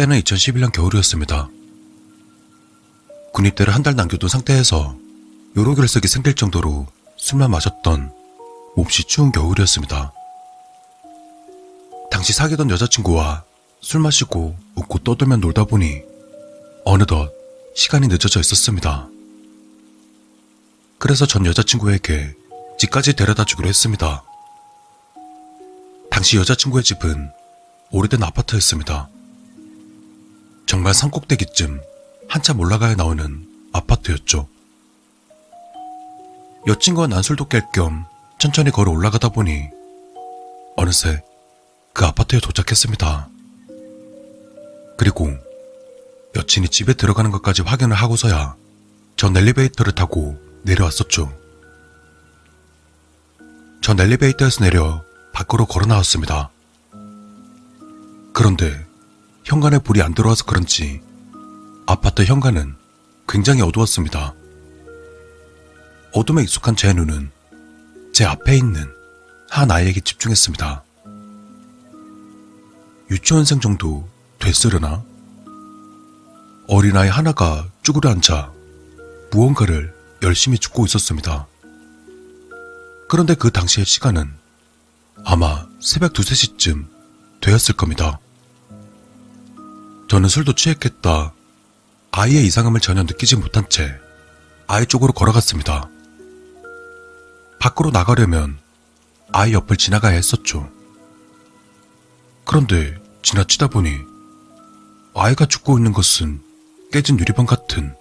때는 2011년 겨울이었습니다. 군입대를 한 달 남겨둔 상태에서 요로 결석이 생길 정도로 술만 마셨던 몹시 추운 겨울이었습니다. 당시 사귀던 여자친구와 술 마시고 웃고 떠들며 놀다 보니 어느덧 시간이 늦어져 있었습니다. 그래서 전 여자친구에게 집까지 데려다 주기로 했습니다. 당시 여자친구의 집은 오래된 아파트였습니다. 정말 산꼭대기쯤 한참 올라가야 나오는 아파트였죠. 여친과 난 술도 깰 겸 천천히 걸어 올라가다 보니 어느새 그 아파트에 도착했습니다. 그리고 여친이 집에 들어가는 것까지 확인을 하고서야 전 엘리베이터를 타고 내려왔었죠. 전 엘리베이터에서 내려 밖으로 걸어 나왔습니다. 그런데 현관에 불이 안 들어와서 그런지 아파트 현관은 굉장히 어두웠습니다. 어둠에 익숙한 제 눈은 제 앞에 있는 한 아이에게 집중했습니다. 유치원생 정도 됐으려나? 어린아이 하나가 쭈그려 앉아 무언가를 열심히 죽고 있었습니다. 그런데 그 당시의 시간은 아마 새벽 두세 시쯤 되었을 겁니다. 저는 술도 취했겠다. 아이의 이상함을 전혀 느끼지 못한 채 아이 쪽으로 걸어갔습니다. 밖으로 나가려면 아이 옆을 지나가야 했었죠. 그런데 지나치다 보니 아이가 죽고 있는 것은 깨진 유리병 같은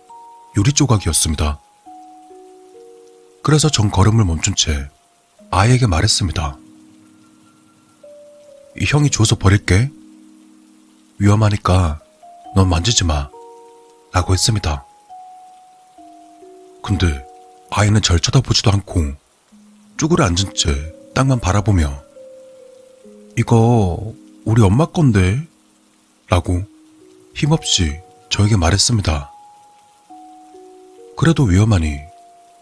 유리 조각이었습니다. 그래서 전 걸음을 멈춘 채 아이에게 말했습니다. 이 형이 줘서 버릴게. 위험하니까 넌 만지지 마. 라고 했습니다. 근데 아이는 절 쳐다보지도 않고 쭈그려 앉은 채 땅만 바라보며 이거 우리 엄마 건데? 라고 힘없이 저에게 말했습니다. 그래도 위험하니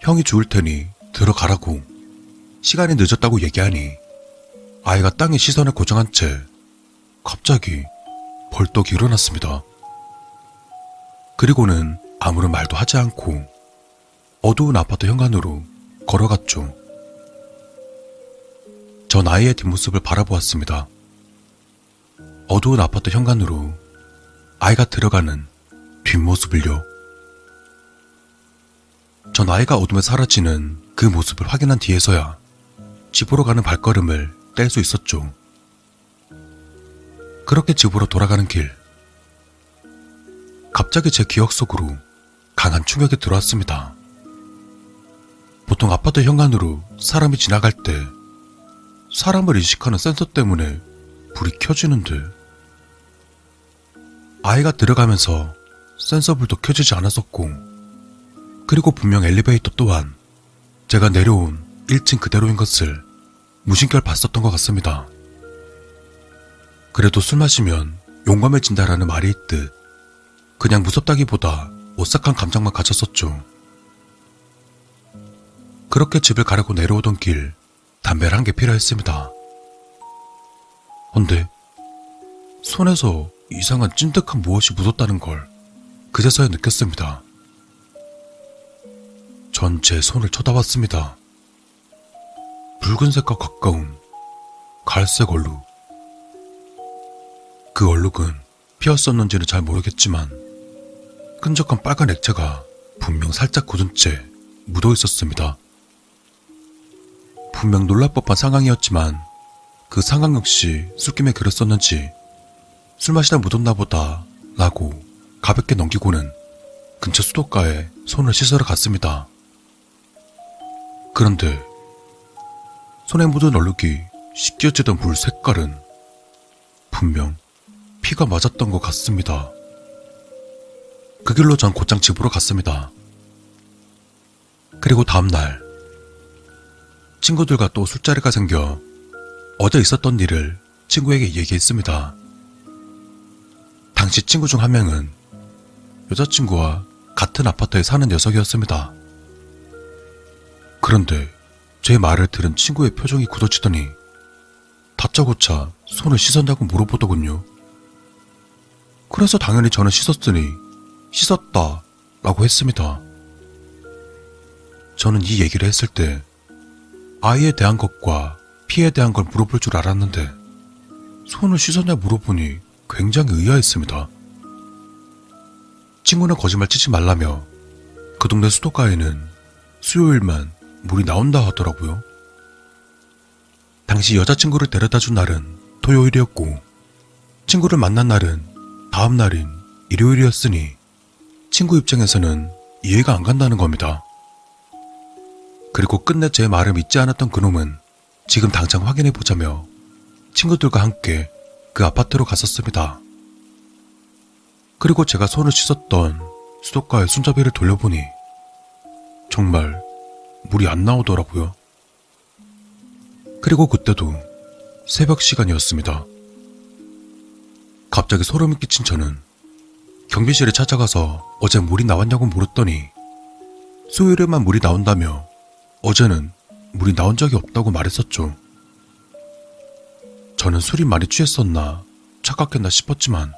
형이 죽을 테니 들어가라고 시간이 늦었다고 얘기하니 아이가 땅에 시선을 고정한 채 갑자기 벌떡 일어났습니다. 그리고는 아무런 말도 하지 않고 어두운 아파트 현관으로 걸어갔죠. 전 아이의 뒷모습을 바라보았습니다. 어두운 아파트 현관으로 아이가 들어가는 뒷모습을요. 전 아이가 어둠에 사라지는 그 모습을 확인한 뒤에서야 집으로 가는 발걸음을 뗄 수 있었죠. 그렇게 집으로 돌아가는 길. 갑자기 제 기억 속으로 강한 충격이 들어왔습니다. 보통 아파트 현관으로 사람이 지나갈 때 사람을 인식하는 센서 때문에 불이 켜지는데 아이가 들어가면서 센서 불도 켜지지 않았었고 그리고 분명 엘리베이터 또한 제가 내려온 1층 그대로인 것을 무심결 봤었던 것 같습니다. 그래도 술 마시면 용감해진다라는 말이 있듯 그냥 무섭다기보다 오싹한 감정만 가졌었죠. 그렇게 집을 가려고 내려오던 길 담배를 한 개 필요했습니다. 근데 손에서 이상한 찐득한 무엇이 묻었다는 걸 그제서야 느꼈습니다. 전 제 손을 쳐다봤습니다. 붉은색과 가까운 갈색 얼룩. 그 얼룩은 피었었는지는 잘 모르겠지만 끈적한 빨간 액체가 분명 살짝 굳은 채 묻어 있었습니다. 분명 놀랄 법한 상황이었지만 그 상황 역시 술김에 그렸었는지 술 마시다 묻었나 보다 라고 가볍게 넘기고는 근처 수도가에 손을 씻으러 갔습니다. 그런데 손에 묻은 얼룩이 씻겨지던 물 색깔은 분명 피가 맞았던 것 같습니다. 그 길로 전 곧장 집으로 갔습니다. 그리고 다음날 친구들과 또 술자리가 생겨 어제 있었던 일을 친구에게 얘기했습니다. 당시 친구 중 한 명은 여자친구와 같은 아파트에 사는 녀석이었습니다. 그런데 제 말을 들은 친구의 표정이 굳어지더니 다짜고짜 손을 씻었냐고 물어보더군요. 그래서 당연히 저는 씻었으니 씻었다 라고 했습니다. 저는 이 얘기를 했을 때 아이에 대한 것과 피에 대한 걸 물어볼 줄 알았는데 손을 씻었냐 물어보니 굉장히 의아했습니다. 친구는 거짓말 치지 말라며 그 동네 수도가에는 수요일만 물이 나온다 하더라고요. 당시 여자친구를 데려다 준 날은 토요일이었고 친구를 만난 날은 다음 날인 일요일이었으니 친구 입장에서는 이해가 안 간다는 겁니다. 그리고 끝내 제 말을 믿지 않았던 그놈은 지금 당장 확인해 보자며 친구들과 함께 그 아파트로 갔었습니다. 그리고 제가 손을 씻었던 수도가의 손잡이를 돌려보니 정말 물이 안 나오더라고요. 그리고 그때도 새벽 시간이었습니다. 갑자기 소름이 끼친 저는 경비실에 찾아가서 어제 물이 나왔냐고 물었더니 수요일에만 물이 나온다며 어제는 물이 나온 적이 없다고 말했었죠. 저는 술이 많이 취했었나 착각했나 싶었지만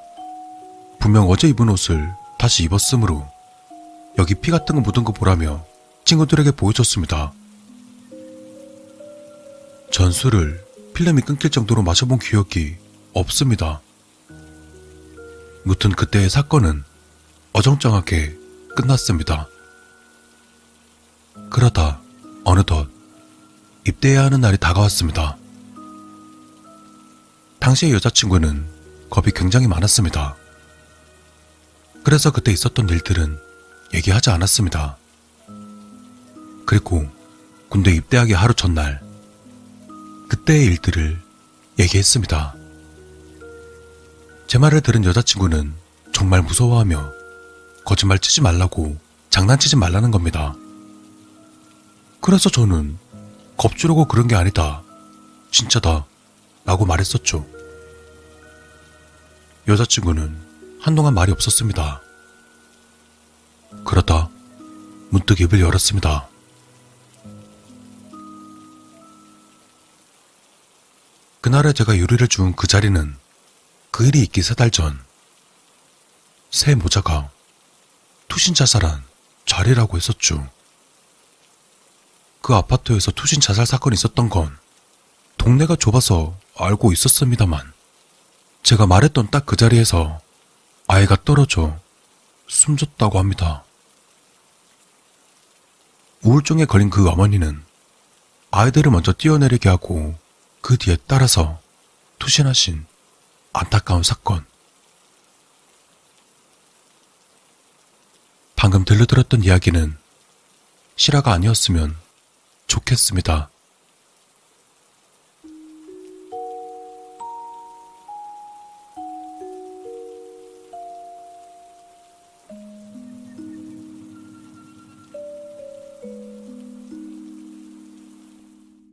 분명 어제 입은 옷을 다시 입었으므로 여기 피 같은 거 묻은 거 보라며 친구들에게 보여줬습니다. 전 술을 필름이 끊길 정도로 마셔본 기억이 없습니다. 무튼 그때의 사건은 어정쩡하게 끝났습니다. 그러다 어느덧 입대해야 하는 날이 다가왔습니다. 당시의 여자친구는 겁이 굉장히 많았습니다. 그래서 그때 있었던 일들은 얘기하지 않았습니다. 그리고 군대 입대하기 하루 전날, 그때의 일들을 얘기했습니다. 제 말을 들은 여자친구는 정말 무서워하며 거짓말 치지 말라고 장난치지 말라는 겁니다. 그래서 저는 겁주려고 그런 게 아니다. 진짜다. 라고 말했었죠. 여자친구는 한동안 말이 없었습니다. 그러다 문득 입을 열었습니다. 그날에 제가 유리를 주운 그 자리는 그 일이 있기 세 달 전, 새 모자가 투신 자살한 자리라고 했었죠. 그 아파트에서 투신 자살 사건이 있었던 건 동네가 좁아서 알고 있었습니다만, 제가 말했던 딱 그 자리에서 아이가 떨어져 숨졌다고 합니다. 우울증에 걸린 그 어머니는 아이들을 먼저 뛰어내리게 하고 그 뒤에 따라서 투신하신 안타까운 사건. 방금 들려들었던 이야기는 실화가 아니었으면 좋겠습니다.